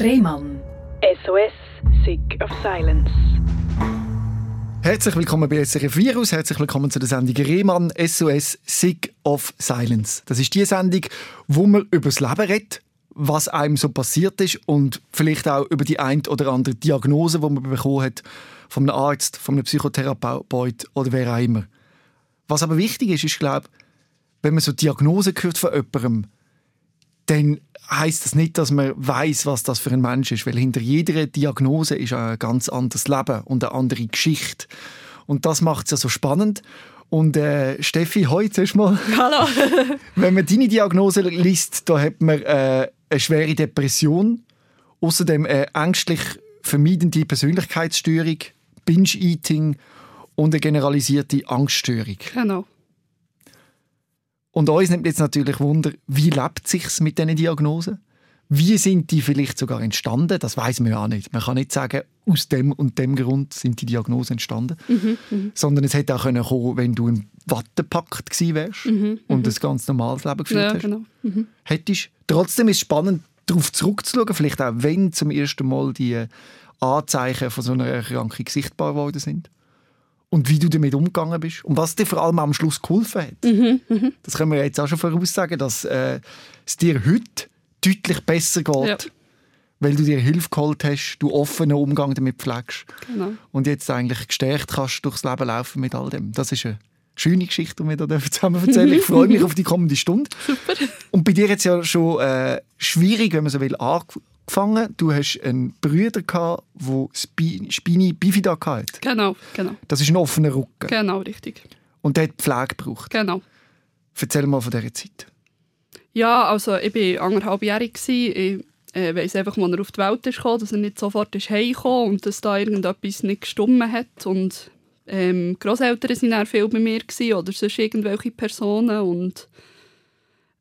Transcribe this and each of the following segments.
Rehmann. SOS, Sick of Silence. Herzlich willkommen bei SRF Virus, herzlich willkommen zu der Sendung Rehmann SOS Sick of Silence. Das ist die Sendung, wo man über das Leben redet, was einem so passiert ist und vielleicht auch über die ein oder andere Diagnose, die man bekommen hat, von einem Arzt, von einem Psychotherapeut oder wer auch immer. Was aber wichtig ist, ist, glaube wenn man so Diagnose hört von jemandem, dann heißt das nicht, dass man weiß, was das für ein Mensch ist, weil hinter jeder Diagnose ist ein ganz anderes Leben und eine andere Geschichte. Und das macht es ja so spannend. Und äh, Steffi, heute mal. Hallo. wenn man deine Diagnose liest, da hat man äh, eine schwere Depression, außerdem eine ängstlich vermeidende Persönlichkeitsstörung, Binge-Eating und eine generalisierte Angststörung. Genau. Und uns nimmt jetzt natürlich Wunder, wie lebt sich's mit diesen Diagnosen? Wie sind die vielleicht sogar entstanden? Das weiß man ja auch nicht. Man kann nicht sagen, aus dem und dem Grund sind die Diagnosen entstanden. Mhm, mh. Sondern es hätte auch können kommen, wenn du ein Wattepakt gewesen wärst Mhm, und ein ganz normales Leben geführt Ja, hast. genau. Mhm. Hättest. Trotzdem ist es spannend, darauf zurückzuschauen, vielleicht auch, wenn zum ersten Mal die Anzeichen von so einer Erkrankung sichtbar geworden sind. Und wie du damit umgegangen bist. Und was dir vor allem am Schluss geholfen hat. Mhm, mhm. Das können wir jetzt auch schon voraussagen, dass äh, es dir heute deutlich besser geht, Ja. weil du dir Hilfe geholt hast, du offenen Umgang damit pflegst Genau. und jetzt eigentlich gestärkt kannst durchs Leben laufen mit all dem. Das ist eine schöne Geschichte, die wir da zusammen erzählen Ich freue mich auf die kommende Stunde. Super. Und bei dir jetzt ja schon äh, schwierig, wenn man so will, angefangen. Du hast einen Bruder gehabt, der Spi Spini Bifida hatte. Genau, genau. Das ist ein offener Rücken. Genau, richtig. Und der hat Pflege gebraucht. Genau. Erzähl mal von dieser Zeit. Ja, also ich war anderthalbjährig. Ich äh, weiss einfach, als er auf die Welt ist dass er nicht sofort ist heimgekommen und dass da irgendetwas nicht gestummen hat. Und ähm, die Grosseltern waren dann viel bei mir gewesen, oder sonst irgendwelche Personen. Und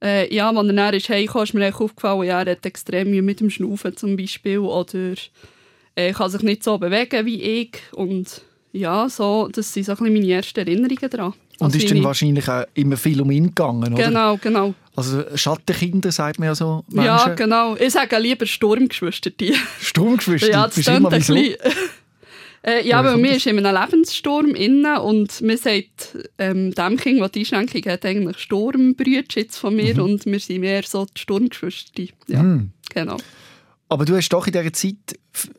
äh, ja, als er dann ist heimgekommen ist mir aufgefallen, ja, er hat extrem Mühe mit dem Schnaufen zum Beispiel. Oder äh, kann sich nicht so bewegen wie ich. Und ja, so, das sind so ein bisschen meine ersten Erinnerungen daran. Und Also ist dann wahrscheinlich auch immer viel um ihn gegangen, oder? Genau, genau. Also Schattenkinder, sagt man ja so. Ja, Menschen. genau. Ich sage lieber Sturmgeschwister. Stromgeschwister. Ja, das Bist klingt immer ein bisschen... äh, ja, weil mir ist in einem Lebenssturm innen und man sagt ähm, dem Kind, das die Einschränkung hat, eigentlich Sturmbrüder jetzt von mir und wir sind mehr so die Sturmgeschwister. Ja, Mhm. genau. Aber du hast doch in dieser Zeit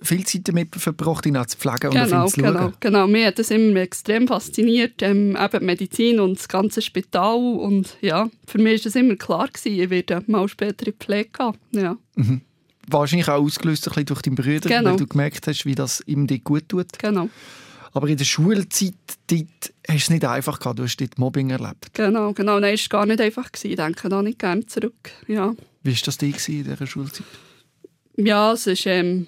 viel Zeit damit verbracht, ihn auch zu pflegen und auf Genau, ihn zu schauen. genau, genau. Mir hat das immer extrem fasziniert, ähm, eben die Medizin und das ganze Spital. Und ja, für mich war das immer klar, gewesen, ich werde mal später in die Pflege gehen. Ja. Wahrscheinlich auch ausgelöst ein bisschen durch deinen Bruder, Genau. weil du gemerkt hast, wie das ihm dort gut tut. Genau, Aber in der Schulzeit dort hast du es nicht einfach gehabt. Du hast dort Mobbing erlebt. genau, genau. Nein, es war gar nicht einfach. Gewesen. Ich denke da nicht gerne zurück. Ja. Wie war das dir in dieser Schulzeit? Ja, es ist, ähm,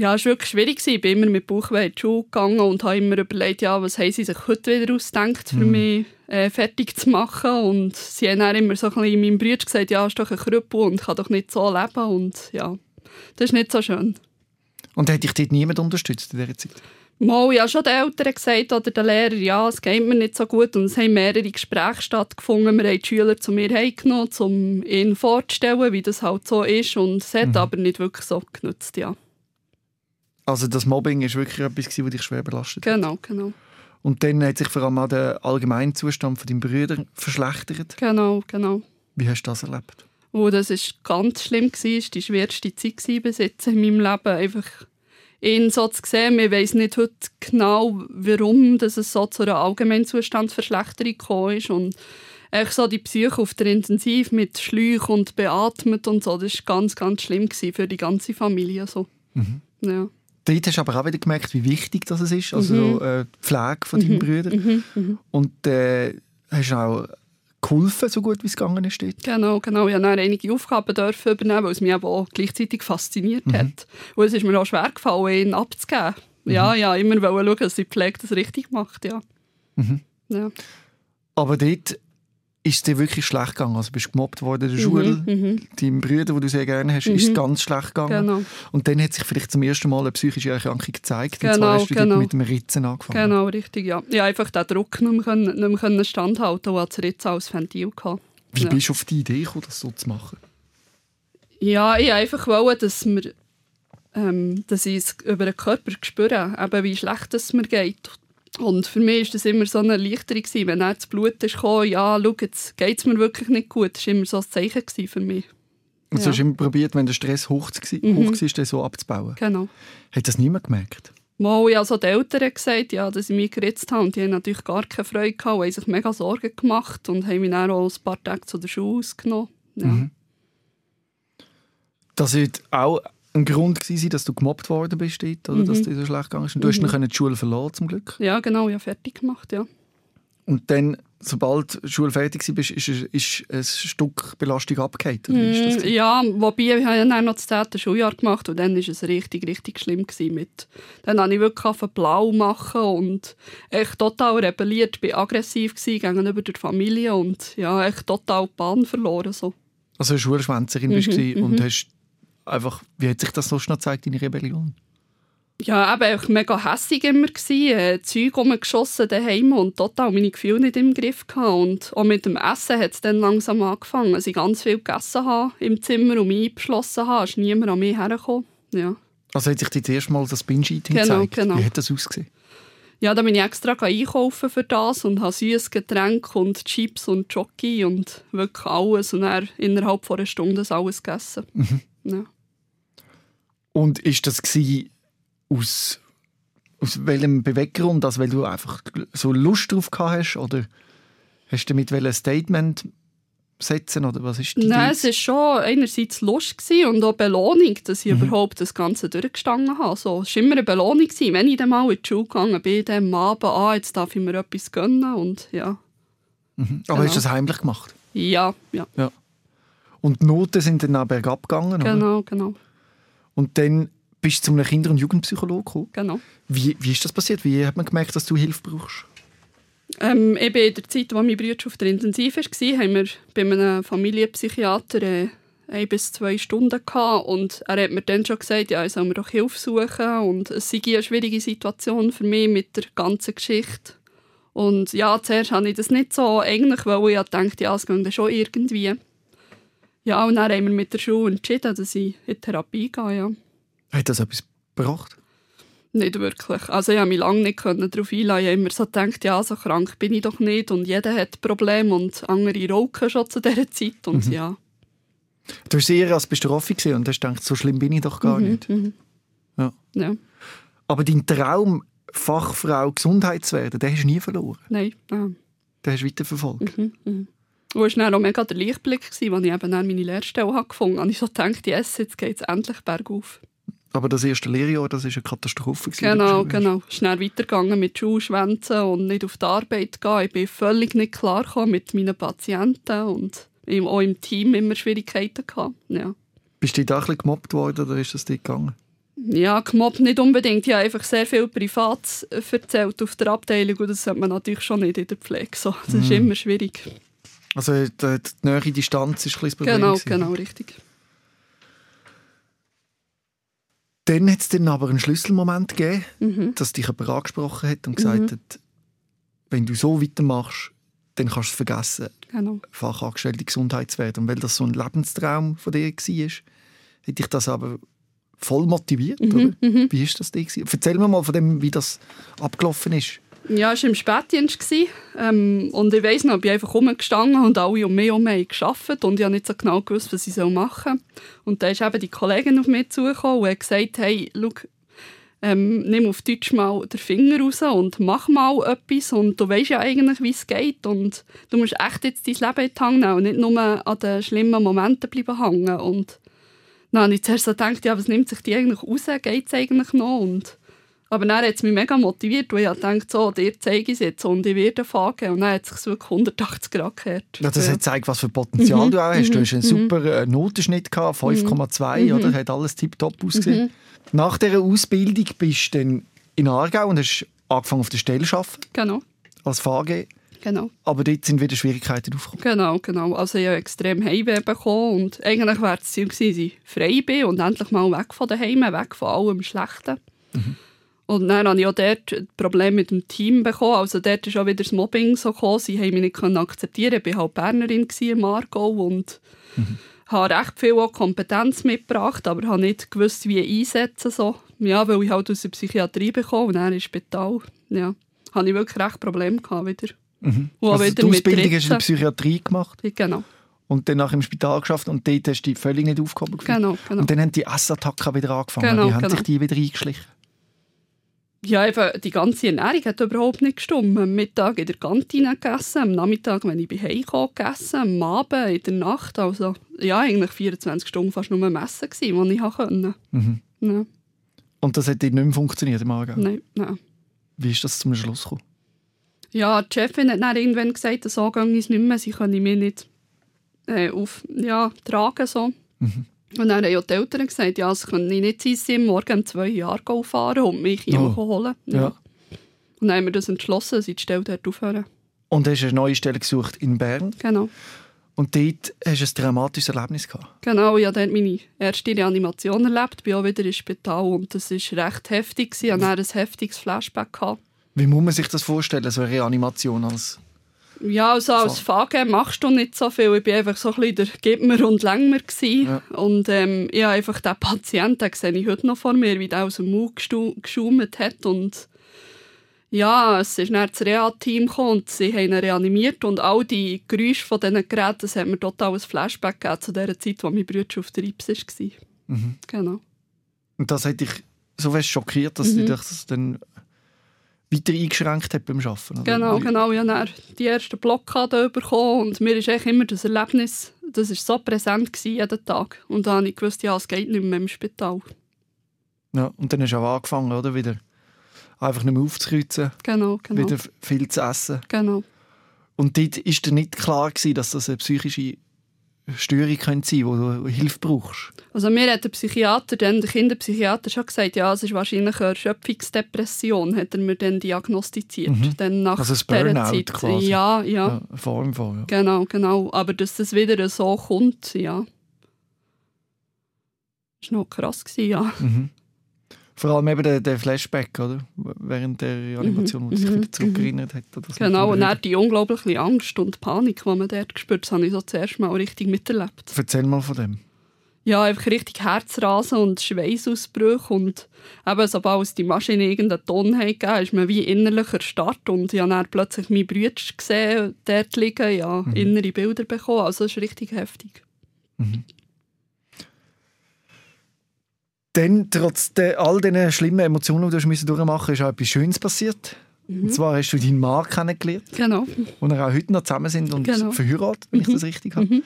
ja, es war wirklich schwierig. Ich bin immer mit Bauchweh in die Schule gegangen und habe immer überlegt, ja, was haben sie sich heute wieder ausgedacht, für mich äh, fertig zu machen. Und sie haben dann immer so ein bisschen meinem Bruder gesagt, ja, ist doch ein Krüppel und kann doch nicht so leben. Und ja, das ist nicht so schön. Und hat dich dort niemand unterstützt in dieser Zeit? Mal, ja, schon die Eltern gesagt oder der Lehrer, ja, es geht mir nicht so gut und es haben mehrere Gespräche stattgefunden. Wir haben die Schüler zu mir heimgenommen, um ihnen vorzustellen, wie das halt so ist und es hat aber nicht wirklich so genutzt, ja. Also das Mobbing war wirklich etwas, gewesen, das dich schwer belastet hat. Genau, genau. Und dann hat sich vor allem auch der allgemeine Zustand von deinem Bruder verschlechtert. Genau, genau. Wie hast du das erlebt? Oh, das war ganz schlimm. Es war die schwerste Zeit gewesen bis jetzt in meinem Leben. Einfach ihn so zu sehen. Ich weiss nicht heute genau, warum dass es so zu einer Allgemeinzustandsverschlechterung gekommen ist. Und echt so die Psyche auf der Intensiv mit Schläuch und beatmet und so. Das war ganz, ganz schlimm gewesen für die ganze Familie. So. Ja. Dort hast du aber auch wieder gemerkt, wie wichtig das ist, also Mhm. äh, die Pflege von deinem Bruder. Und äh, hast auch geholfen, so gut wie es gegangen ist dort. Genau, genau. Ich durfte dann einige Aufgaben dürfen übernehmen, weil es mich aber auch gleichzeitig fasziniert hat. Und es ist mir auch schwer gefallen, ihn abzugeben. Ja, ja, immer wollen schauen, dass die Pflege das richtig macht, ja. ja. Aber dort ist es dir wirklich schlecht gegangen. Also bist du gemobbt worden in der Schule. Deinem Bruder, den du sehr gerne hast, ist es ganz schlecht gegangen. Genau. Und dann hat sich vielleicht zum ersten Mal eine psychische Erkrankung gezeigt. und Genau, zwar hast du genau. mit dem Ritzen angefangen. Genau, richtig, ja. Ich einfach den Druck nicht mehr, nicht mehr standhalten und hatte das Ritz als Ventil. Gehabt. Wie Ja. bist du auf die Idee gekommen, das so zu machen? Ja, ich wollte einfach, wollen, dass wir ähm, dass ich es über den Körper spüre, eben wie schlecht es mir geht. Und für mich war das immer so eine Erleichterung, gewesen, wenn dann das Blut ist gekommen, ja, schau, jetzt geht es mir wirklich nicht gut. Das war immer so ein Zeichen für mich. Und so Ja. hast du immer probiert, wenn der Stress hoch war, Mhm. hoch war, den so abzubauen. Genau. Hat das niemand gemerkt? Mal, ich also die Eltern gesagt, ja, dass ich mich geritzt habe. Und die haben natürlich gar keine Freude gehabt, und haben sich mega Sorgen gemacht und haben mich dann auch ein paar Tage zu der Schule ausgenommen. Ja, Mhm. Das wird auch ein Grund gewesen dass du gemobbt worden bist dort, oder Mhm. dass dir so schlecht gegangen ist. Und du hast dann die Schule verloren, zum Glück. ja genau, ja, fertig gemacht, ja. Und dann, sobald die Schule fertig war, ist, ist, ist ein Stück Belastung abgefallen. Oder wie ist das? Mm, gewesen? Ja, wobei ich habe ja dann noch das 10. Schuljahr gemacht und dann war es richtig, richtig schlimm. Gewesen mit. Dann habe ich wirklich blau machen und echt total rebelliert, bin aggressiv gegenüber der Familie und ja, echt total die Bahn verloren. So. Also eine Schulschwänzerin bist Mhm, du und hast einfach, wie hat sich das sonst noch gezeigt, deine Rebellion? Ja, eben einfach mega hässig immer gsi, äh, Zeug rumgeschossen daheim und total meine Gefühle nicht im Griff gehabt. Und auch mit dem Essen hat es dann langsam angefangen, dass ich ganz viel gegessen habe im Zimmer und mich eingeschlossen habe. ist niemand an mich hergekommen. Ja. Also hat sich das erste Mal das Binge-Eating Genau, gezeigt? genau. Wie hat das ausgesehen? Ja, da bin ich extra einkaufen für das und habe süßes Getränk und Chips und Jockey und wirklich alles. Und dann innerhalb von einer Stunde alles gegessen. Ja. Und ist das gewesen aus, aus welchem Beweggrund? Also weil du einfach so Lust drauf gehabt hast? Oder hast du damit ein Statement setzen? Oder was ist die Nein, Idee? es war schon einerseits Lust und auch Belohnung, dass ich überhaupt das Ganze durchgestanden habe. So, es war immer eine Belohnung, wenn ich dann mal in die Schule gegangen bin, dann am Abend, ah, jetzt darf ich mir etwas gönnen und ja. Aber genau. hast du das heimlich gemacht? Ja, ja, Und die Noten sind dann auch bergab gegangen? Oder? genau, genau, Und dann bist du zu einem Kinder- und Jugendpsychologen gekommen. genau. Wie, wie ist das passiert? Wie hat man gemerkt, dass du Hilfe brauchst? Ähm, eben in der Zeit, als mein Bruder auf der Intensiv war, haben wir bei einem Familienpsychiater äh, ein bis zwei Stunden gehabt und er hat mir dann schon gesagt, ja, ich soll mir doch Hilfe suchen und es sei eine schwierige Situation für mich mit der ganzen Geschichte. Und ja, zuerst habe ich das nicht so eigentlich, weil ich dachte, ja, es dann schon irgendwie. Ja, und dann haben wir mit der Schule entschieden, dass ich in die Therapie gehe, ja. Hat das etwas gebracht? Nicht wirklich. Also ich konnte mich lange nicht darauf einlassen. Ich habe immer so gedacht, ja, so krank bin ich doch nicht und jeder hat Probleme und andere rauchen schon zu dieser Zeit und ja. Du hast eher als bestrafe gesehen und hast gedacht, so schlimm bin ich doch gar nicht. Ja. ja. Aber dein Traum, Fachfrau Gesundheit zu werden, den hast du nie verloren. Nein. Ah. Den hast du weiterverfolgt. Und es war dann auch mega der Lichtblick, als ich eben dann meine Lehrstelle gefunden habe. Und ich so gedacht, yes, jetzt geht es endlich bergauf. Aber das erste Lehrjahr, das war eine Katastrophe. Genau, wie du genau. Schnell weitergegangen mit Schulschwänzen und nicht auf die Arbeit gehen. Ich bin völlig nicht klar mit meinen Patienten und im- auch im Team immer Schwierigkeiten gehabt. Ja. Bist du da ein bisschen gemobbt worden oder ist das dort gegangen? Ja, gemobbt nicht unbedingt. Ich habe einfach sehr viel Privat erzählt auf der Abteilung und das sollte man natürlich schon nicht in der Pflege. So, das ist immer schwierig. Also die, die nähere Distanz ist ein bisschen Problem. Genau, gewesen. genau, richtig. Dann hat es dann aber einen Schlüsselmoment gegeben, Mhm. dass dich jemand angesprochen hat und gesagt hat, wenn du so weitermachst, dann kannst du es vergessen, Genau. Fachangestellte Gesundheit zu werden. Und weil das so ein Lebenstraum von dir war, hätte ich das aber voll motiviert. Mhm, Oder? Wie ist das dir? Erzähl mir mal von dem, wie das abgelaufen ist. Ja, es war im Spätdienst. Ähm, und ich weiss noch, ich bin einfach rumgestanden und alle um mich herum haben gearbeitet und ich habe nicht so genau gewusst, was ich machen soll. Und dann ist eben die Kollegin auf mich zugekommen und hat gesagt, hey, schau, ähm, nimm auf Deutsch mal den Finger raus und mach mal etwas und du weißt ja eigentlich, wie es geht und du musst echt jetzt dein Leben in die Hand nehmen und nicht nur an den schlimmen Momenten bleiben hängen. Und dann habe ich zuerst so gedacht, ja, was nimmt sich die eigentlich raus, geht es eigentlich noch? Und aber dann hat es mich mega motiviert, weil ich dachte, so, dir zeige ich es jetzt und ich werde fangen. Und dann hat es sich wirklich 180 Grad gekehrt. Ja, das hat gezeigt, was für Potenzial du auch hast. Du hast einen super äh, Notenschnitt, gehabt, 5,2, oder? Hat alles tiptop ausgesehen. Nach dieser Ausbildung bist du dann in Aargau und hast angefangen auf der Stelle zu arbeiten, Genau, als VG. genau. Aber dort sind wieder Schwierigkeiten aufgekommen. Genau, genau. Also ich habe extrem Heimweh bekommen und eigentlich wäre das Ziel gewesen, dass ich frei bin und endlich mal weg von daheim, weg von allem Schlechten. Und dann habe ich auch dort ein Problem mit dem Team bekommen. Also dort ist auch wieder das Mobbing so gekommen. Sie haben mich nicht akzeptieren. Ich war halt Bernerin im Aargau und habe recht viel auch Kompetenz mitgebracht, aber habe nicht gewusst, wie einsetzen so. Ja, weil ich halt aus der Psychiatrie bekomme und dann ins Spital. Ja, habe ich wirklich recht Probleme gehabt wieder. Mhm. Also wieder die Ausbildung hast du in der. Psychiatrie gemacht Genau, und dann nach im Spital geschafft und dort hast du dich völlig nicht aufgehoben gefühlt. genau, genau. Und dann haben die Essattacken wieder angefangen. Genau, Wie haben genau. sich die wieder eingeschlichen? Ja, eben, die ganze Ernährung hat überhaupt nicht gestimmt. Am Mittag in der Kantine gegessen, am Nachmittag, wenn ich bei Hause kam, gegessen, am Abend, in der Nacht. Also, ja, eigentlich 24 Stunden fast nur messen was ich konnte. Mhm. Ja, Und das hat dort nicht mehr funktioniert im Aargau. nein, nein. Wie ist das zum Schluss gekommen? Ja, die Chefin hat dann irgendwann gesagt, so gehe es nicht mehr, sie können mich nicht äh, auf, ja, tragen. So. Mhm. Und dann haben ja die Eltern gesagt, ja, es könnte nicht sein, sie morgen um zwei Jahre fahren und mich hier Oh. holen. Ja. Und dann haben wir das entschlossen, dass ich die Stelle dort aufhören. Und hast eine neue Stelle gesucht in Bern. Genau. Und dort hast du ein dramatisches Erlebnis gehabt. Genau, ich habe dort meine erste Reanimation erlebt, bin auch wieder ins Spital und das war recht heftig. Ich hatte dann ein heftiges Flashback. Gehabt. Wie muss man sich das vorstellen, so eine Reanimation als... Ja, also als VG machst du nicht so viel. Ich war einfach so ein bisschen der Gib mir und Länger. Ja. Und ähm, ich habe einfach den Patienten, den sehe ich heute noch vor mir, wie der aus dem Mund geschaumt hat. Und ja, es ist dann das Reha-Team gekommen und sie haben ihn reanimiert. Und all die Geräusche von diesen Geräten, das hat mir total ein Flashback gegeben zu der Zeit, wo mein Bruder auf der Rips war. Mhm. Genau. Und das hat dich so fest schockiert, dass Mhm. dich das dann weiter eingeschränkt hat beim Arbeiten. oder? Genau, genau. Ich habe die erste Blockade bekommen und mir ist echt immer das Erlebnis, das ist so präsent gewesen, jeden Tag. Und dann habe ich gewusst, ja, es geht nicht mehr im Spital. Ja, und dann hast du auch angefangen, oder? Wieder einfach nicht mehr aufzukreuzen, Genau, genau. wieder viel zu essen. genau. Und dort war dir nicht klar, gewesen, dass das eine psychische Störung könnte sein könnte, wo du Hilfe brauchst. Also mir hat der Psychiater, dann der Kinderpsychiater schon gesagt, ja, es ist wahrscheinlich eine Erschöpfungsdepression, hat er mir dann diagnostiziert. Mhm. Dann nach Also ein Burnout Zeit. quasi. Ja, ja, Ja, eine Form von, ja. Genau, genau. Aber dass das wieder so kommt, ja. Das war noch krass, gewesen, ja. Mhm. Vor allem eben der, der Flashback, oder? Während der Reanimation, wo Mhm, sich mhm, wieder zurückerinnert hat. das mit Genau, und dann die unglaubliche Angst und Panik, die man dort gespürt das habe ich so zuerst mal richtig miterlebt. Erzähl mal von dem. Ja, einfach richtig Herzrasen und Schweißausbrüche und eben, sobald es die Maschine irgendeinen Ton hat gegeben, ist man wie innerlich erstarrt und ich habe dann plötzlich meine Brüder gesehen, dort liegen, ja, Mhm. innere Bilder bekommen, also es ist richtig heftig. Dann, trotz all diesen schlimmen Emotionen, die du durchmachen musst, ist auch etwas Schönes passiert. Mhm. Und zwar hast du deinen Mann kennengelernt, Genau. und er auch heute noch zusammen sind und Genau. verheiratet, wenn ich das richtig habe. Mhm.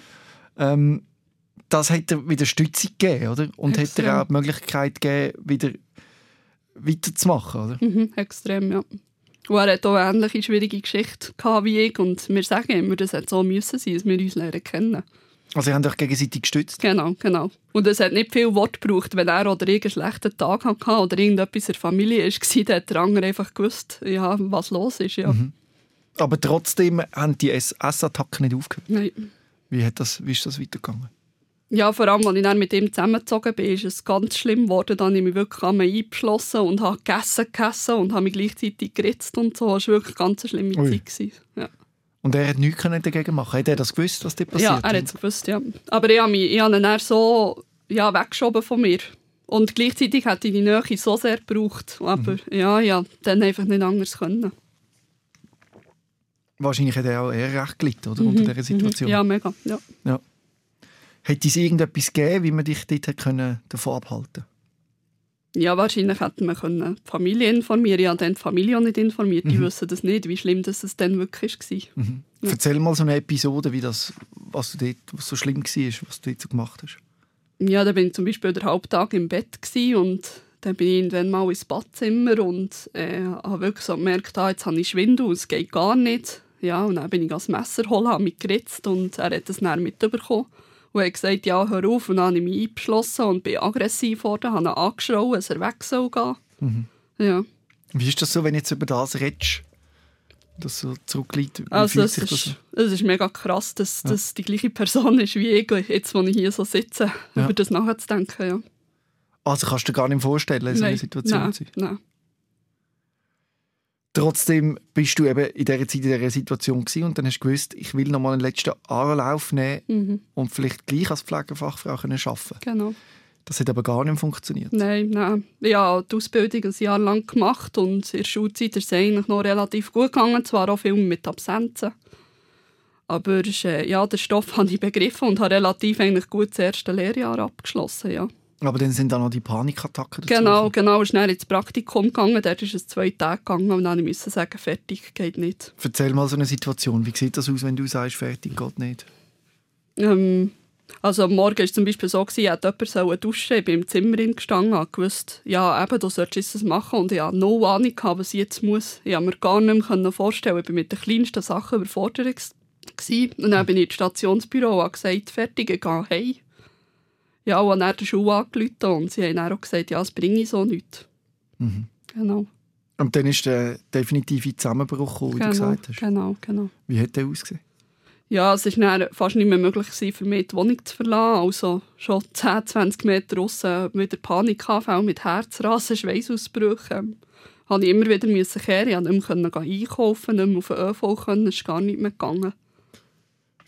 Ähm, das hat dir wieder Stützung gegeben, oder? Und hat dir Extrem. auch die Möglichkeit gegeben, wieder weiterzumachen, oder? Mhm, extrem, ja. Und er hat auch eine ähnliche schwierige Geschichte gehabt wie ich und wir sagen immer, das hätte so müssen sein, dass wir uns lernen kennen. Also ihr habt euch gegenseitig gestützt. Genau, genau. Und es hat nicht viel Wort gebraucht, wenn er oder ich einen schlechten Tag hatte oder irgendetwas in der Familie war, dann hat der andere einfach gewusst, ja, was los ist. Ja. Mhm. Aber trotzdem haben die SS-Attacken nicht aufgehört. Nein. Wie, hat das, wie ist das weitergegangen? Ja, vor allem, als ich dann mit ihm zusammengezogen bin, ist es ganz schlimm geworden. Dann habe ich mich wirklich an mich eingeschlossen und habe gegessen, gegessen und habe mich gleichzeitig geritzt und so. Das war wirklich eine ganz schlimme Ui. Zeit. gewesen. Ja. Und er hat nichts dagegen machen. Hat er das gewusst, was dir passiert? Ja, er hat es gewusst, ja. Aber ich habe, mich, ich habe ihn dann so ja, weggeschoben von mir. Und gleichzeitig hätte ich die Nähe so sehr gebraucht. Aber ja, ja, dann einfach nicht anders können. Wahrscheinlich hat er auch eher recht gelitten, oder? Unter dieser Situation. Mhm. Ja, mega. Ja. Hätte es irgendetwas gegeben, wie man dich dort können davon abhalten ja, wahrscheinlich hätte man können die Familie informieren Ich habe dann die Familie auch nicht informiert. Die Mhm. wissen das nicht, wie schlimm das es dann wirklich war. mhm. Ja. Erzähl mal so eine Episode, wie das, was, du dort, was so schlimm war, was du dort so gemacht hast. Ja, da bin ich zum Beispiel den Haupttag im Bett und dann bin ich irgendwann mal ins Badzimmer und äh, habe wirklich so gemerkt, ah, jetzt habe ich Schwindel, es geht gar nicht. Ja, und dann bin ich das Messer holen, habe mich geritzt und er hat es dann mitbekommen. Und hat gesagt, ja, hör auf. Und dann habe ich mich eingeschlossen und bin aggressiv geworden, habe ihn angeschrien, dass er weg soll gehen. Mhm. Ja, Wie ist das so, wenn du jetzt über das redest? Das so zurückliegt? Wie also es sich das ist, es ist mega krass, dass das die gleiche Person ist wie ich, jetzt, wo ich hier so sitze, Ja. über das nachzudenken. Ja. Also kannst du dir gar nicht vorstellen, in so einer Situation nein, zu sein. nein. Trotzdem bist du eben in dieser Zeit in dieser Situation gewesen und dann hast du gewusst, ich will noch mal einen letzten Anlauf nehmen Mhm. und vielleicht gleich als Pflegefachfrau können arbeiten. Genau. Das hat aber gar nicht funktioniert. Nein, nein. Habe die Ausbildung ein Jahr lang gemacht und in der Schulzeit ist es eigentlich noch relativ gut gegangen, zwar auch viel mit Absenzen. Aber äh, ja, den Stoff habe ich begriffen und habe relativ eigentlich gut das erste Lehrjahr abgeschlossen, ja. Aber dann sind dann noch die Panikattacken dazu. Genau, genau. Ich bin ins Praktikum gegangen, dort ist es zwei Tage gegangen und dann musste ich sagen, fertig, geht nicht. Erzähl mal so eine Situation. Wie sieht das aus, wenn du sagst, fertig geht nicht? Ähm, also am Morgen war es zum Beispiel so, gewesen, ich hätte jemand duschen Ich bin im Zimmer gestanden und gewusst, ja, eben, du solltest es machen. Und ich hatte no Ahnung, was ich jetzt muss. Ich konnte mir gar nicht mehr vorstellen. Ich war mit den kleinsten Sachen überfordert. Gewesen. Und dann bin ich ins Stationsbüro und habe gesagt, fertig, ich gehe heim. Ja, und dann die Schule angerufen und sie haben dann auch gesagt, ja, das bringe ich so nicht. Mhm. Genau, Und dann ist der definitive Zusammenbruch gekommen, wie du genau, gesagt hast. genau, genau. Wie hat der ausgesehen? Ja, es war fast nicht mehr möglich, gewesen, für mich die Wohnung zu verlassen. Also schon 10, 20 Meter draussen wieder Panikanfälle mit Herzrasen, Schweißausbrüchen. Habe ich immer wieder müssen kehren. Ich konnte nicht mehr einkaufen, nicht mehr auf den ÖV, können. es ist gar nicht mehr gegangen.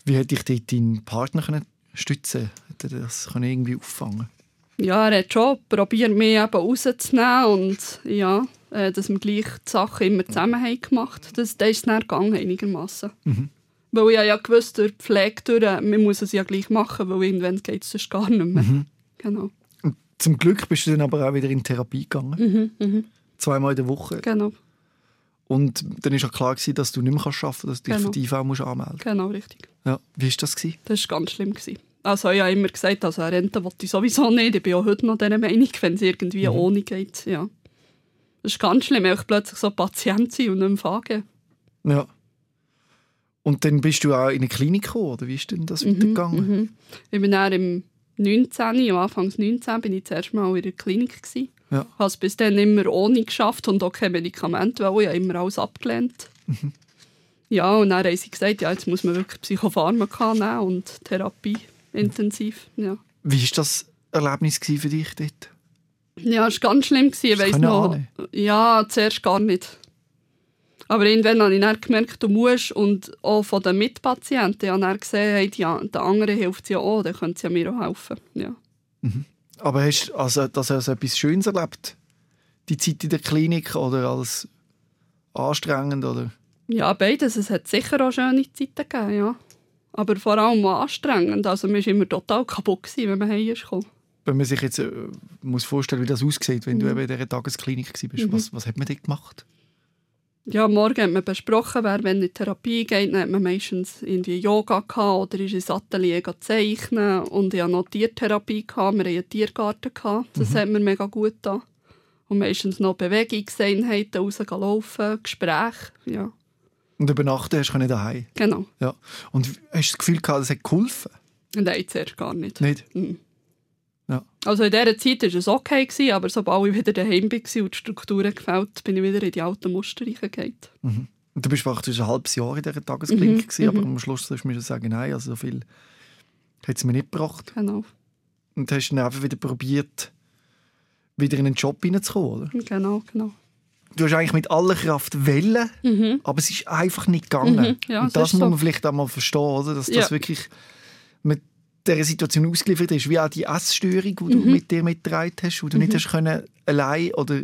Wie hätte ich dort deinen Partner können stützen Hätte er das können irgendwie auffangen Ja, er hat schon probiert, mich eben rauszunehmen und ja, äh, dass wir gleich die Sachen immer zusammen haben gemacht haben. Das, das ist dann gegangen, einigermaßen. Mhm. Weil ich ja gewusst durch die Pflege, durch, man muss es ja gleich machen, weil irgendwann geht es sonst gar nicht mehr. Mhm. Genau. Und zum Glück bist du dann aber auch wieder in Therapie gegangen. Mhm, mhm. Zweimal in der Woche. Genau, Und dann war klar, gewesen, dass du nicht mehr arbeiten kannst, dass du dich Genau. für die IV musst anmelden genau, richtig. Ja. Wie war das? Gewesen? Das war ganz schlimm. Gewesen. Also ich habe immer gesagt, also eine Rente wollte ich sowieso nicht. Ich bin auch heute noch dieser Meinung, wenn es irgendwie Mhm. ohne geht. Ja. Das ist ganz schlimm, wenn ich plötzlich so Patient sein und nicht mehr fragen. Ja. Und dann bist du auch in eine Klinik gekommen, oder wie ist denn das weitergegangen? Mhm. Ich bin dann im 19, am Anfang 19, bin ich zuerst mal in der Klinik. Gewesen. Ja. habe es bis dann immer ohne geschafft und auch kein Medikament, weil ich habe immer alles abgelehnt. Mhm. Ja, und dann haben sie gesagt, ja, jetzt muss man wirklich Psychopharmaka nehmen und Therapie intensiv. Ja, Wie war das Erlebnis für dich dort? ja es war ganz schlimm. Ich weiss noch, ahnen? ja, zuerst gar nicht. Aber irgendwann habe ich dann gemerkt, du musst. Und auch von den Mitpatienten. Ich habe dann gesehen, hey, die, an- den anderen hilft ja auch, dann können sie mir auch helfen. Ja. Aber hast du also, das als etwas Schönes erlebt? Die Zeit in der Klinik oder als anstrengend? Oder? Ja, beides. Es hat sicher auch schöne Zeiten gegeben, ja. Aber vor allem anstrengend. Also man war immer total kaputt, gewesen, wenn man heim ist gekommen. Wenn man sich jetzt äh, muss vorstellen, wie das aussieht, wenn du Mhm. eben in dieser Tagesklinik warst, was, was hat man dort gemacht? Ja, Morgen hat man besprochen, wer wenn in die Therapie geht, dann hat man meistens irgendwie Yoga gehabt oder ist ins Atelier zeichnen. Und ich hatte noch Tiertherapie, gehabt. wir hatten einen Tiergarten. Gehabt. Das hat mir mega gut getan. Und meistens noch Bewegungseinheiten, rauslaufen, Gespräche. Ja, Und übernachten hast du daheim. genau. Ja. Und hast du das Gefühl gehabt, das hat geholfen? Nein, zuerst gar nicht. Nicht? Mhm. Ja. Also in dieser Zeit war es okay, gewesen, aber sobald ich wieder daheim war und die Strukturen gefällt, bin ich wieder in die alten Muster reingegangen. Und du bist praktisch ein halbes Jahr in dieser Tagesklinik, Mhm, gewesen, aber mhm. am Schluss musst du sagen, nein, also so viel hat es mir nicht gebracht. Genau. Und hast dann einfach wieder probiert, wieder in einen Job hineinzukommen, oder? Genau, genau. Du hast eigentlich mit aller Kraft wollen, Mhm. aber es ist einfach nicht gegangen. Mhm, ja, Und das muss so. man vielleicht auch mal verstehen, oder? dass das Ja. wirklich mit dieser Situation ausgeliefert ist, wie auch die Essstörung, die du Mhm. mit dir mitgetragen hast, die du nicht hast können, allein oder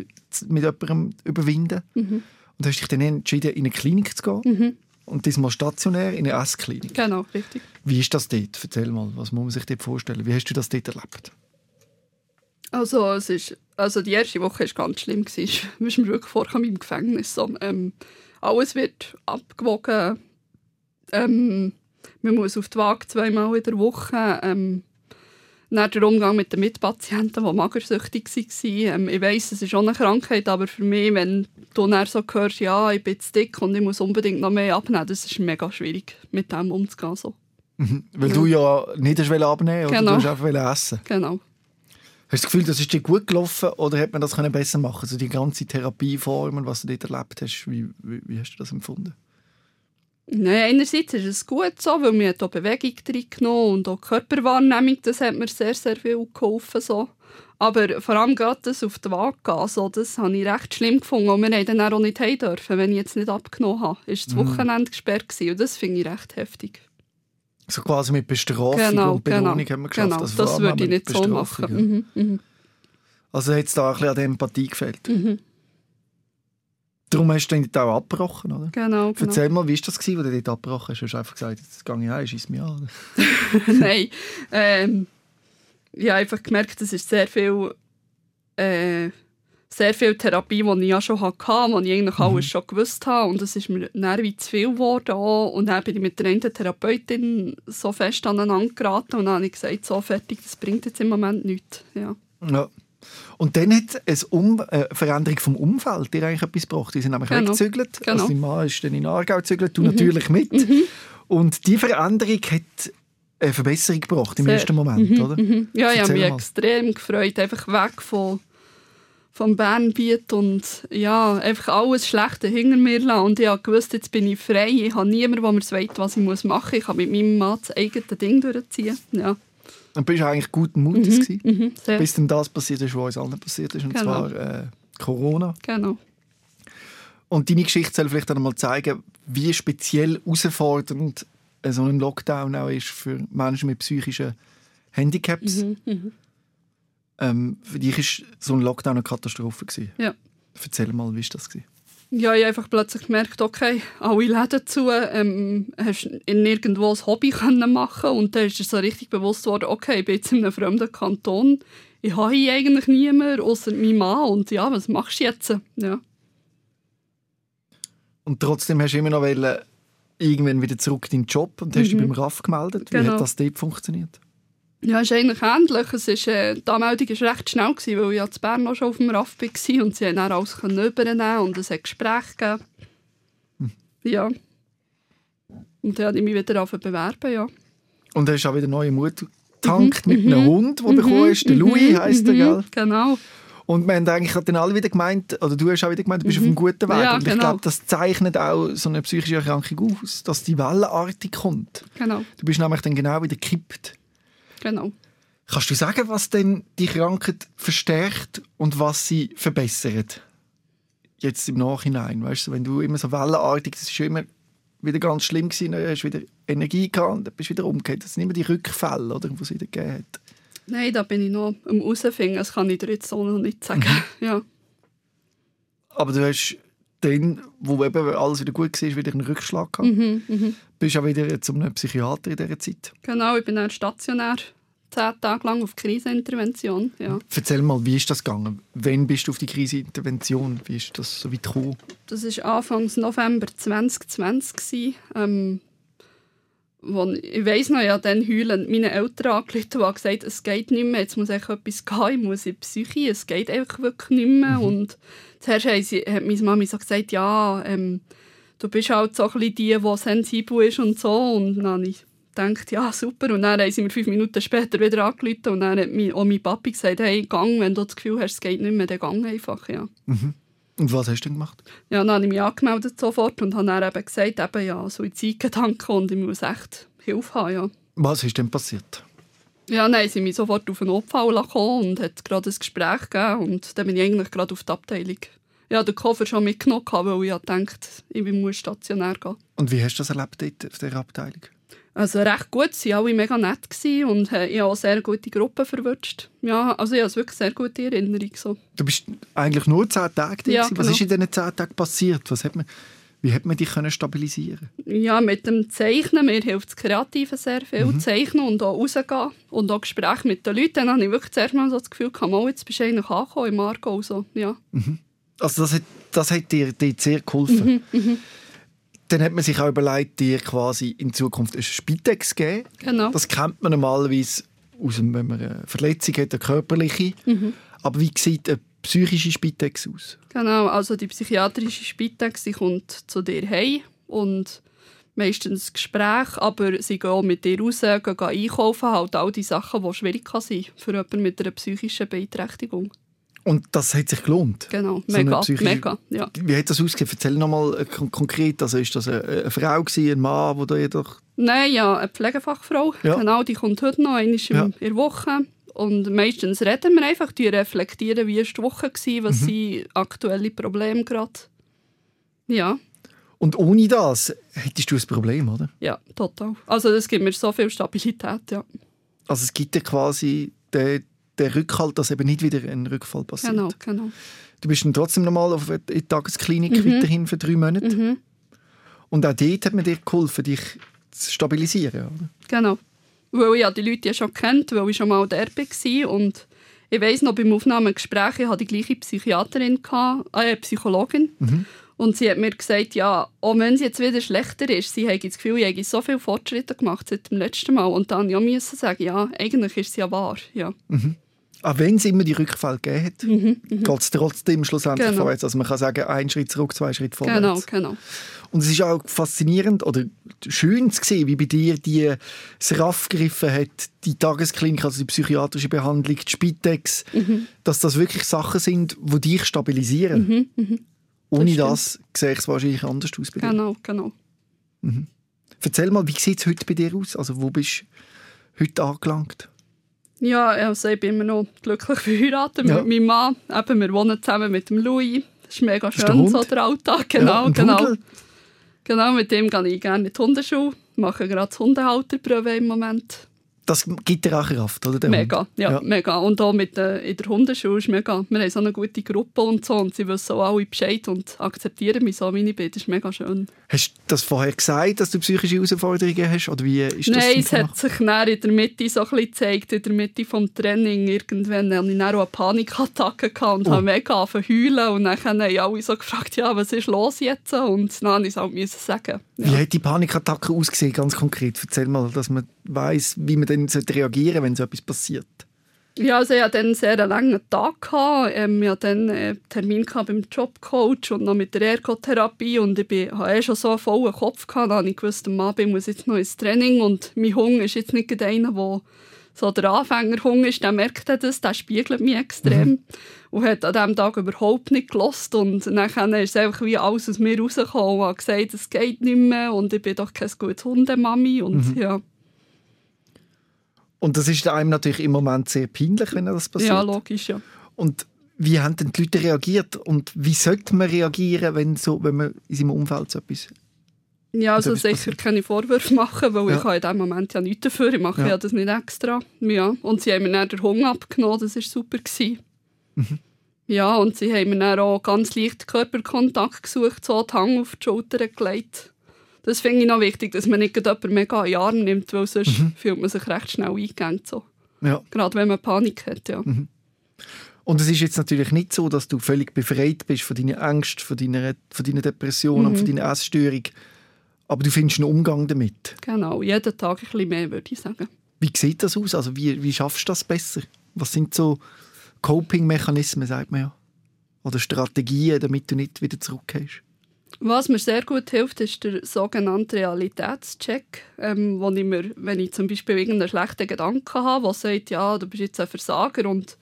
mit jemandem überwinden Mhm. Und hast dich dann entschieden, in eine Klinik zu gehen. Mhm. Und diesmal stationär in eine Essklinik. Genau, richtig. Wie ist das dort? Erzähl mal, was muss man sich dort vorstellen? Wie hast du das dort erlebt? Also, es ist, also die erste Woche war ganz schlimm. Es ist mir wirklich vorgekommen im Gefängnis. So, ähm, alles wird abgewogen. Ähm, man muss auf die Waage zweimal in der Woche. Ähm, dann der Umgang mit den Mitpatienten, die magersüchtig waren. Ähm, ich weiss, es ist auch eine Krankheit, aber für mich, wenn du dann so hörst, ja, ich bin zu dick und ich muss unbedingt noch mehr abnehmen, das ist mega schwierig, mit dem umzugehen. So. Weil Ja. du ja nicht abnehmen oder Genau. du einfach essen. Genau. Hast du das Gefühl, das ist dir gut gelaufen oder hätte man das können besser machen Also die ganze Therapieform und was du dort erlebt hast, wie, wie, wie hast du das empfunden? Nein, einerseits ist es gut so, weil mir auch Bewegung reingenommen und auch Körperwahrnehmung, das hat mir sehr, sehr viel geholfen. So. Aber vor allem gerade das auf die Waage gehen, das habe ich recht schlimm gefunden. Und wir haben dann auch nicht heim dürfen, wenn ich jetzt nicht abgenommen habe. Ist das Mhm. Wochenende gesperrt gewesen. Und das finde ich recht heftig. So quasi mit Bestrafung Genau, und Belohnung genau. haben wir geschafft. genau. Also das würde ich nicht so machen. Mhm, mhm, Also hat es da ein bisschen an der Empathie gefehlt. mhm. Darum hast du dann auch abgebrochen, oder? Genau, genau. Erzähl mal, wie war das, gewesen, wo du dort abgebrochen hast? Hast du einfach gesagt, jetzt gehe ich heim, schieß mich an? Nein. Ähm, ich habe einfach gemerkt, es ist sehr viel, äh, sehr viel Therapie, die ich ja schon hatte, die ich eigentlich alles schon gewusst habe. Und es ist mir dann wie zu viel geworden. Auch. Und dann bin ich mit der einen Therapeutin so fest aneinander geraten und dann habe ich gesagt, so fertig, das bringt jetzt im Moment nichts. Ja. Ja. Und dann hat eine um äh, Veränderung vom Umfeld dir eigentlich etwas gebracht. Die sind nämlich Genau. weggezügelt. Genau. Also dein Mann ist dann in Aargau gezügelt, du natürlich mit. Und die Veränderung hat eine Verbesserung gebracht im Sehr. ersten Moment, oder? Mhm. Ja, ich habe mich extrem gefreut, einfach weg von, vom Bernbiet und ja, einfach alles Schlechte hinter mir lassen. Und ich habe gewusst, jetzt bin ich frei, ich habe niemanden, der mir sagt, was ich machen muss. Ich kann mit meinem Mann das eigene Ding durchziehen. Ja. Und bist eigentlich guten Mutes gewesen, Mhm, sehr, bis dann das passiert ist, was uns allen passiert ist, und Genau. zwar äh, Corona. genau. Und deine Geschichte soll vielleicht dann mal zeigen, wie speziell herausfordernd so ein Lockdown auch ist für Menschen mit psychischen Handicaps. Mhm, Ähm, für dich war so ein Lockdown eine Katastrophe. Gewesen. Ja. Erzähl mal, wie war das? Gewesen? Ja, ich habe einfach plötzlich gemerkt, okay, alle Läden zu, ähm, hast nirgendwo ein Hobby können machen und dann ist es so richtig bewusst worden, okay, ich bin jetzt in einem fremden Kanton, ich habe hier eigentlich niemanden, außer meinen Mann und ja, was machst du jetzt? Ja. Und trotzdem hast du immer noch wollen, irgendwann wieder zurück in deinen Job und hast dich beim RAF gemeldet. Wie Mhm. Genau. hat das dort funktioniert? Ja, ist eigentlich ähnlich. Es ist, äh, die Anmeldung war recht schnell, gewesen, weil ich ja in Bern auch schon auf dem RAF war und sie haben dann alles übernehmen und es hat Gespräche gegeben. Ja. Und dann habe ich mich wieder zu bewerben, ja. Und hast auch wieder neue Mut getankt mit einem Hund, den du bekommen hast. Der Mhm, Louis heisst der, gell? Genau. Und wir haben eigentlich dann alle wieder gemeint, oder du hast auch wieder gemeint, du bist auf einem guten Weg. Ja, und ich genau. glaube, das zeichnet auch so eine psychische Erkrankung aus, dass die wellenartig kommt. Genau. Du bist nämlich dann genau wieder gekippt. Genau. Kannst du sagen, was denn die Krankheit verstärkt und was sie verbessert? Jetzt im Nachhinein, weißt du, wenn du immer so wellenartig, das ist schon immer wieder ganz schlimm gewesen, dann hast du wieder Energie gehabt und dann bist du wieder umgekehrt. Das sind immer die Rückfälle, oder, die es wieder gegeben hat. Nein, da bin ich noch am herausfinden. Das kann ich dir jetzt so noch nicht sagen. Ja. Aber du hast dann, wo eben alles wieder gut war, wieder einen Rückschlag gehabt. Mhm, mhm. Bist auch wieder zum Psychiater in dieser Zeit. Genau, ich bin dann stationär. Zehn Tage lang auf Krisenintervention. Ja. Erzähl mal, wie ist das gegangen? Wann bist du auf die Kriseintervention? Wie ist das so weit gekommen? Das war Anfang November 2020. gewesen, Ähm, wo, ich weiss noch, ich habe dann heulend meine Eltern angerufen und gesagt, es geht nicht mehr, jetzt muss echt etwas gehen, ich muss in die Psyche, es geht einfach wirklich nicht mehr. Und zuerst sie, hat meine Mami so gesagt, ja, ähm, du bist halt so ein bisschen die, die sensibel ist und so. Und dann habe ich gedacht, ja, super. Und dann haben sie mir fünf Minuten später wieder angerufen und dann hat mein, auch mein Papi gesagt, hey, gang, wenn du das Gefühl hast, es geht nicht mehr, dann gang einfach, ja. Und was hast du denn gemacht? Ja, dann habe ich mich angemeldet sofort und habe dann eben gesagt, eben, ja, Suizidgedanken und ich muss echt Hilfe haben, ja. Was ist denn passiert? Ja, dann haben sie mich sofort auf den Notfall gekommen und hat gerade ein Gespräch gegeben und dann bin ich eigentlich gerade auf die Abteilung. Ja, den Koffer schon mitgenommen, weil ich dachte, ich muss stationär gehen. Und wie hast du das erlebt dort auf dieser Abteilung? Also recht gut, sie waren alle mega nett und äh, ich habe auch sehr gute Gruppen verwünscht. Ja, also ich habe wirklich sehr gute Erinnerung. So. Du bist eigentlich nur zehn Tage dort. Ja, gewesen. Was genau. ist in diesen zehn Tagen passiert? Was hat man, wie hat man dich können stabilisieren Ja, mit dem Zeichnen, mir hilft das Kreative sehr viel. Mhm. Zeichnen und auch rausgehen und auch Gespräche mit den Leuten. Dann habe ich wirklich zuerst mal so das Gefühl, mal, jetzt bist du eigentlich angekommen im Aargau. So. Ja. Also das hat, das hat dir, dir sehr geholfen. Mhm, Dann hat man sich auch überlegt, dir quasi in Zukunft eine Spitex zu geben. Genau. Das kennt man normalerweise, aus dem, wenn man eine Verletzung hat, eine körperliche. Mhm. Aber wie sieht eine psychische Spitex aus? Genau, also die psychiatrische Spitex die kommt zu dir heim und meistens ein Gespräch, aber sie gehen auch mit dir raus, gehen, einkaufen, halt all die Sachen, die schwierig sein für jemanden mit einer psychischen Beeinträchtigung. Und das hat sich gelohnt. Genau, So mega, psychische- mega, ja. Wie hat das ausgesehen? Erzähl nochmal äh, kon konkret. Also ist das eine, Frau, gewesen, ein Mann, der da jedoch... Nein, ja, eine Pflegefachfrau, Ja. genau, die kommt heute noch einmal Ja. in der Woche Und meistens reden wir einfach, die reflektieren, wie war die Woche, war, was sind aktuelle Probleme gerade. Ja, Und ohne das hättest du ein Problem, oder? ja, total. Also das gibt mir so viel Stabilität, ja. Also es gibt ja quasi den, den Rückhalt, dass eben nicht wieder ein Rückfall passiert. Genau, genau. Du bist dann trotzdem nochmal auf in die Tagesklinik weiterhin für drei Monate. Mhm. Und auch dort hat man dir geholfen, dich zu stabilisieren, oder? Genau. Weil ich ja die Leute ja schon kennt, weil ich schon mal der war. Und ich weiss noch, beim Aufnahmegespräch, ich hatte die gleiche Psychiaterin, gehabt, äh, Psychologin. Und sie hat mir gesagt, ja, auch wenn sie jetzt wieder schlechter ist, sie hat das Gefühl, ich habe so viele Fortschritte gemacht seit dem letzten Mal. Und dann ja müssen sagen, ja, eigentlich ist es ja wahr. Ja. Auch wenn es immer die Rückfälle gegeben hat, geht es trotzdem schlussendlich Mhm, Genau. vorwärts. Also man kann sagen, ein Schritt zurück, zwei Schritte vorwärts. Genau, genau. Und es ist auch faszinierend oder schön zu sehen, wie bei dir die das RAF gegriffen hat, die Tagesklinik, also die psychiatrische Behandlung, die Spitex, Mhm. dass das wirklich Sachen sind, die dich stabilisieren. Ohne Mhm, Das das sehe ich es wahrscheinlich anders aus bei dir. Genau, genau. Erzähl mal, wie sieht es heute bei dir aus? Also wo bist du heute angelangt? Ja, also ich bin immer noch glücklich verheiratet Ja. mit meinem Mann. Eben, wir wohnen zusammen mit dem Louis. Das ist mega ist schön, Hund? so der Alltag. Genau, ja, genau. Hundel? Genau, mit dem gehe ich gerne in die Hundeschule. Mache gerade das Hundehalterprobe im Moment. Das gibt dir auch Kraft, oder? Der Mega, ja, Ja. mega. Und auch mit, äh, in der Hundeschule ist mega. Wir haben so eine gute Gruppe und so. Und sie wissen auch alle Bescheid und akzeptieren mich so, wie ich bin. Das ist mega schön. Hast du das vorher gesagt, dass du psychische Herausforderungen hast? Oder wie ist das Nein, es hat sich dann in der Mitte so ein bisschen gezeigt, in der Mitte vom Training. Irgendwann hatte ich dann auch eine Panikattacke und Oh. habe mega angefangen zu heulen. Und dann haben alle so gefragt, ja, was ist los jetzt? Und dann musste ich es halt müssen sagen. Wie hat die Panikattacke ausgesehen, ganz konkret? Erzähl mal, dass man weiß, wie man dann sollte reagieren wenn so etwas passiert. Ja, also ich hatte dann einen sehr langen Tag. Gehabt. Ähm, ich hatte dann einen Termin gehabt beim Jobcoach und noch mit der Ergotherapie. Und ich hatte eh schon so einen vollen Kopf. Gehabt. Dann ich gewusst, am Abend muss ich jetzt noch ins Training. Und mein Hunger ist jetzt nicht einer, der so der Anfängerhunger ist. Der merkt das, der spiegelt mich extrem. Und hat an diesem Tag überhaupt nicht gelost. Und dann ist einfach wie alles aus mir rausgekommen und hat gesagt, es geht nicht mehr. Und ich bin doch kein gutes Hundemami. Und ja, Und das ist einem natürlich im Moment sehr peinlich, wenn das passiert. ja, logisch, ja. Und wie haben denn die Leute reagiert? Und wie sollte man reagieren, wenn, so, wenn man in seinem Umfeld so etwas... Ja, also sicher passiert. keine Vorwürfe machen, weil Ja. ich habe in diesem Moment ja nichts dafür. Ich mache Ja. ja. das nicht extra. Ja. Und sie haben mir dann den Hunger abgenommen, das war super. Gewesen. Mhm. Ja, und sie haben mir dann auch ganz leicht Körperkontakt gesucht, so die Hand auf die Schulter gelegt. Das finde ich noch wichtig, dass man nicht jemanden mega in den Arm nimmt, weil sonst Mhm. fühlt man sich recht schnell eingegangen. So. Ja. Gerade wenn man Panik hat, ja. Mhm. Und es ist jetzt natürlich nicht so, dass du völlig befreit bist von deinen Ängsten, von deiner, von deiner Depression und von Mhm. deiner Essstörung. Aber du findest einen Umgang damit. Genau, jeden Tag ein bisschen mehr, würde ich sagen. Wie sieht das aus? Also wie, wie schaffst du das besser? Was sind so Coping-Mechanismen, sagt man ja? Oder Strategien, damit du nicht wieder zurückgehst? Was mir sehr gut hilft, ist der sogenannte Realitätscheck, ähm, wo ich mir, wenn ich zum Beispiel irgendeinen schlechten Gedanken habe, der sagt, ja, du bist jetzt ein Versager und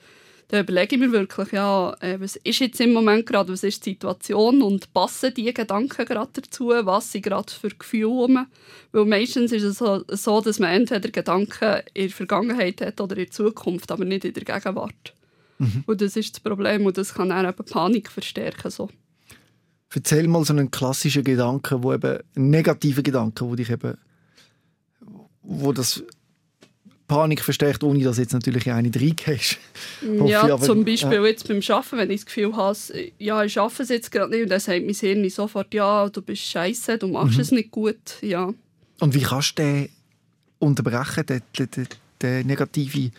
dann überlege ich mir wirklich, ja, äh, was ist jetzt im Moment gerade, was ist die Situation und passen die Gedanken gerade dazu, was sind gerade für Gefühle rum? Weil meistens ist es so, so, dass man entweder Gedanken in der Vergangenheit hat oder in der Zukunft, aber nicht in der Gegenwart. Und das ist das Problem und das kann dann eben Panik verstärken. So. Erzähl mal so einen klassischen Gedanken, wo eben einen negativen Gedanken, wo dich eben, wo das Panik verstärkt, ohne dass jetzt natürlich eine reingehst. Hoffe Ja, ich, aber- zum Beispiel jetzt beim Arbeiten, wenn ich das Gefühl habe, ja, ich arbeite es jetzt gerade nicht und dann sagt mein Hirn sofort, ja, du bist scheiße, du machst Mhm. es nicht gut. Ja. Und wie kannst du den unterbrechen, den, den, den, den negativen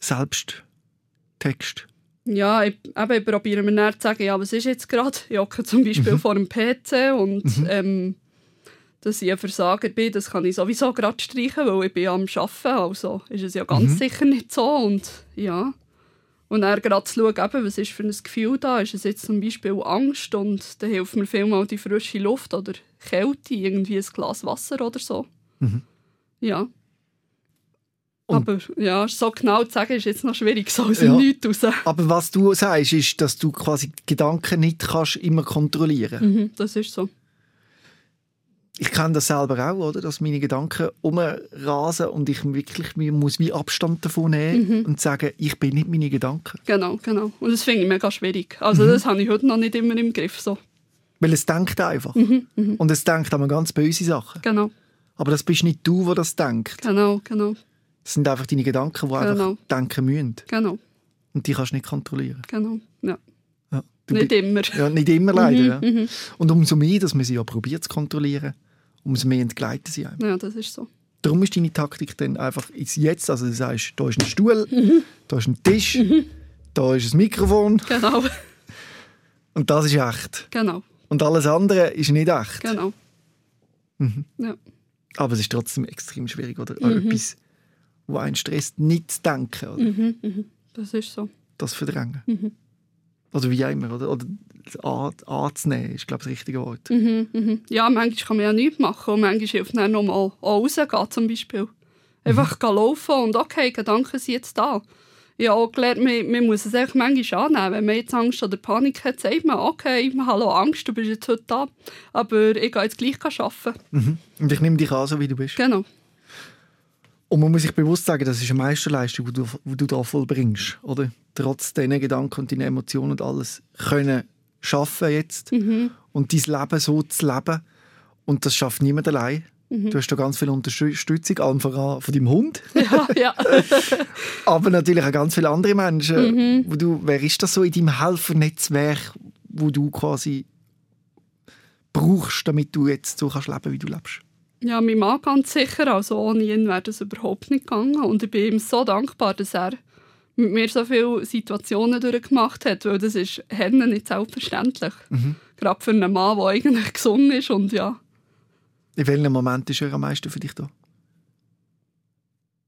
Selbsttext? Ja, ich, eben, ich probiere mir dann zu sagen, ja, was ist jetzt gerade? Ich hocke zum Beispiel Mhm. vor dem PC und ähm, dass ich ein Versager bin, das kann ich sowieso gerade streichen, weil ich bin am Arbeiten, also ist es ja ganz Mhm. sicher nicht so und ja. Und dann gerade zu schauen, eben, was ist für ein Gefühl da, ist es jetzt zum Beispiel Angst und dann hilft mir vielmal die frische Luft oder Kälte, irgendwie ein Glas Wasser oder so. Mhm. Ja. Aber ja, so genau zu sagen, ist jetzt noch schwierig, so aus dem Ja. Nichts raus. Aber was du sagst, ist, dass du quasi Gedanken nicht kannst immer kontrollieren Mhm, das ist so. ich kenne das selber auch, oder? dass meine Gedanken umrasen und ich wirklich mir muss wie Abstand davon nehmen und sagen, ich bin nicht meine Gedanken. Genau, genau. Und das finde ich mega schwierig. Also Mhm. das habe ich heute noch nicht immer im Griff. So. Weil es denkt einfach. Und es denkt an ganz böse Sachen. Genau, Aber das bist nicht du, der das denkt. genau, genau, Das sind einfach deine Gedanken, die einfach Genau. denken müssen. genau, Und die kannst du nicht kontrollieren. genau. Ja. Ja. Nicht immer. Ja, nicht immer leider. ja. Und umso mehr, dass man sie ja probiert zu kontrollieren, umso mehr entgleiten sie einem. Ja, das ist so. Darum ist deine Taktik dann einfach Jetzt. Also du sagst, da ist ein Stuhl, da ist ein Tisch, da ist ein Mikrofon Genau, und das ist echt. genau, Und alles andere ist nicht echt. genau. Ja. Aber es ist trotzdem extrem schwierig, oder? An etwas, wo einen stresst, nicht zu denken. Oder? Das ist so. Das verdrängen. Oder wie auch immer. Oder, oder an, anzunehmen, ist, glaube ich, das richtige Wort. Mhm. Ja, manchmal kann man ja nichts machen und manchmal hilft dann noch mal auch rausgehen zum Beispiel. Einfach gehen laufen und okay, Gedanken sind jetzt da. Habe auch gelernt, man, man muss es einfach manchmal annehmen. Wenn man jetzt Angst oder Panik hat, sagt man, okay, hallo Angst, du bist jetzt heute da, aber ich gehe jetzt gleich arbeiten. Mhm. Und ich nehme dich an, so wie du bist. Genau, Und man muss sich bewusst sagen, das ist eine Meisterleistung, die du, die du da vollbringst. Oder? Trotz deinen Gedanken und deinen Emotionen und alles können schaffen jetzt und dein Leben so zu leben. Und das schafft niemand allein. Du hast da ganz viel Unterstützung, allen voran von deinem Hund, ja, ja. aber natürlich auch ganz viele andere Menschen. Wo du, wer ist das so in deinem Helfernetzwerk, wo du quasi brauchst, damit du jetzt so kannst leben, wie du lebst? Ja, mein Mann ganz sicher. Also ohne ihn wäre das überhaupt nicht gegangen. Und ich bin ihm so dankbar, dass er mit mir so viele Situationen durchgemacht hat, weil das ist Hennen nicht selbstverständlich. Gerade für einen Mann, der eigentlich gesund ist und ja, In welchem Moment ist er am meisten für dich da?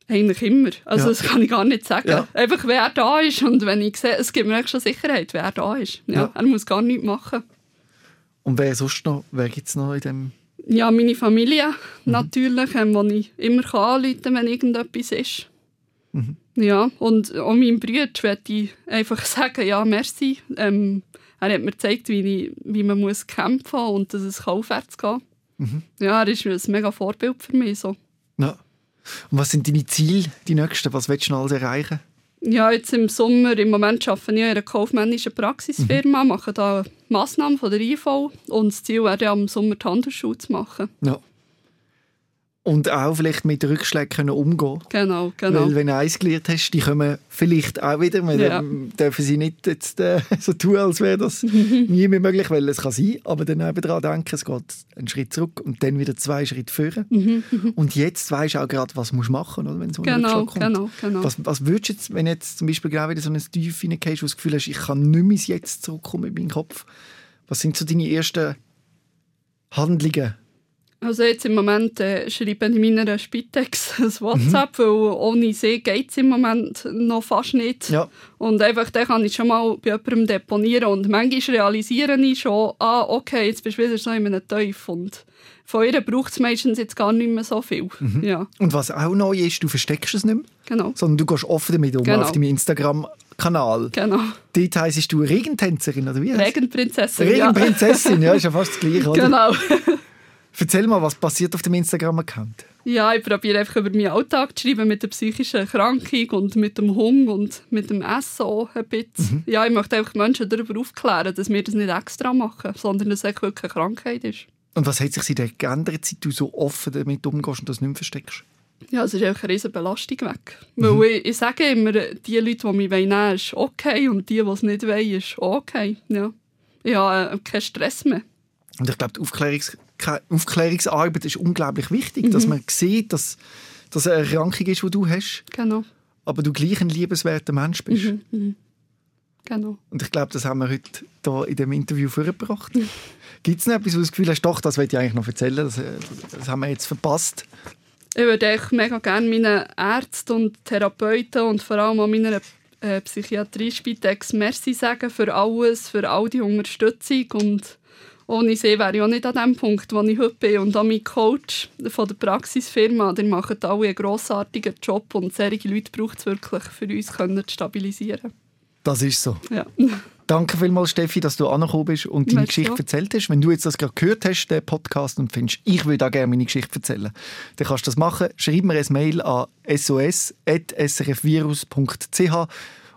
eigentlich immer. Also Ja. das kann ich gar nicht sagen. Ja. Einfach, wer da ist und wenn ich sehe, es gibt mir schon Sicherheit, wer da ist. Ja, Ja. Er muss gar nichts machen. Und wer sonst noch? Wer gibt es noch in dem? Ja, meine Familie natürlich, ähm, wo ich immer anrufen kann, wenn irgendetwas ist. Ja, und auch meinem Bruder möchte ich einfach sagen, ja, merci. Ähm, er hat mir gezeigt, wie, ich, wie man muss kämpfen muss und dass es aufwärts gehen kann. Ja, er ist ein mega Vorbild für mich. So. Ja. Und was sind deine Ziele, die nächsten? Was willst du noch alles erreichen? Ja, jetzt im Sommer, im Moment arbeite ich in einer kaufmännischen Praxisfirma, mache da Massnahmen von der IV und das Ziel wäre ja, im Sommer die Handelsschule zu machen. Ja. Und auch vielleicht mit Rückschlägen können umgehen Genau, genau. Weil wenn du eins gelernt hast, die kommen vielleicht auch wieder. Wir Ja. ähm, dürfen sie nicht jetzt, äh, so tun, als wäre das nie mehr möglich, weil es kann sein. Aber dann eben daran denken, es geht einen Schritt zurück und dann wieder zwei Schritte führen. und jetzt weißt du auch gerade, was du machen musst, wenn so ein Genau, Rückschlag kommt. genau, genau. Was, was würdest du jetzt, wenn du jetzt zum Beispiel genau wieder so ein Tief hineingehst, wo du das Gefühl hast, ich kann nicht mehr Jetzt zurückkommen in meinen Kopf. Was sind so deine ersten Handlungen? Also jetzt im Moment äh, schreibe ich meiner Spitex ein WhatsApp, weil ohne sie geht es im Moment noch fast nicht. Ja. Und einfach, dann kann ich schon mal bei jemandem deponieren und manchmal realisiere ich schon, ah, okay, jetzt bist du wieder so in einem Teuf und von ihr braucht es meistens jetzt gar nicht mehr so viel. Ja, Und was auch neu ist, du versteckst es nicht mehr, genau, sondern du gehst offen damit um Genau. auf deinem Instagram-Kanal. genau. Dort heisst du Regentänzerin, oder wie? Regenprinzessin, Regenprinzessin, ja, ist ja fast das Gleiche, ja. oder? Genau. Erzähl mal, was passiert auf dem Instagram-Account? Ja, ich probiere einfach über meinen Alltag zu schreiben mit der psychischen Erkrankung und mit dem Hunger und mit dem Essen auch ein bisschen. Ja, ich möchte einfach Menschen darüber aufklären, dass wir das nicht extra machen, sondern dass es wirklich eine Krankheit ist. Und was hat sich seitdem geändert, seit du so offen damit umgehst und das nicht mehr versteckst? Ja, es ist einfach eine riesige Belastung weg. Weil ich, ich sage immer, die Leute, die mich nehmen wollen, ist okay und die, die es nicht wollen, ist okay. Ja. Ich habe äh, keinen Stress mehr. Und ich glaube, die Aufklärungs Aufklärungsarbeit ist unglaublich wichtig, dass man sieht, dass das eine Erkrankung ist, die du hast, Genau, aber du gleich ein liebenswerter Mensch bist. genau. Und ich glaube, das haben wir heute hier in dem Interview vorgebracht. Gibt es noch etwas, wo du das Gefühl hast, doch, das wollte ich eigentlich noch erzählen, das, das haben wir jetzt verpasst? Ich würde echt mega gerne meinen Ärzten und Therapeuten und vor allem auch meiner äh, Psychiatrie Spitex Merci sagen für alles, für all die Unterstützung und ohne sie wäre ich auch nicht an dem Punkt, wo ich heute bin. Und auch mein Coach von der Praxisfirma, die machen alle einen grossartigen Job und solche Leute braucht es wirklich, für uns können zu stabilisieren. Das ist so. Ja. Danke vielmals, Steffi, dass du angekommen bist und deine Merci Geschichte auch. erzählt hast. Wenn du jetzt das gerade gehört hast, den Podcast, und findest, ich würde auch gerne meine Geschichte erzählen, dann kannst du das machen. Schreib mir ein Mail an sos.srfvirus.ch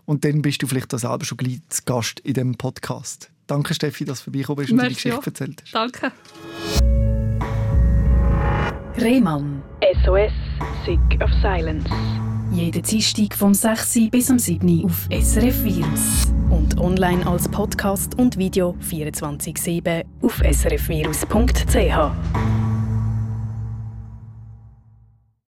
und dann bist du vielleicht auch selber schon gleich zu Gast in diesem Podcast. Danke, Steffi, dass du vorbeigekommen bist und deine Geschichte auch. erzählt hast. Danke. Rehmann. SOS, Sick of Silence. Jeden Dienstag vom 6. Uhr bis am 7. Uhr auf SRF Virus. Und online als Podcast und Video 24-7 auf srfvirus.ch.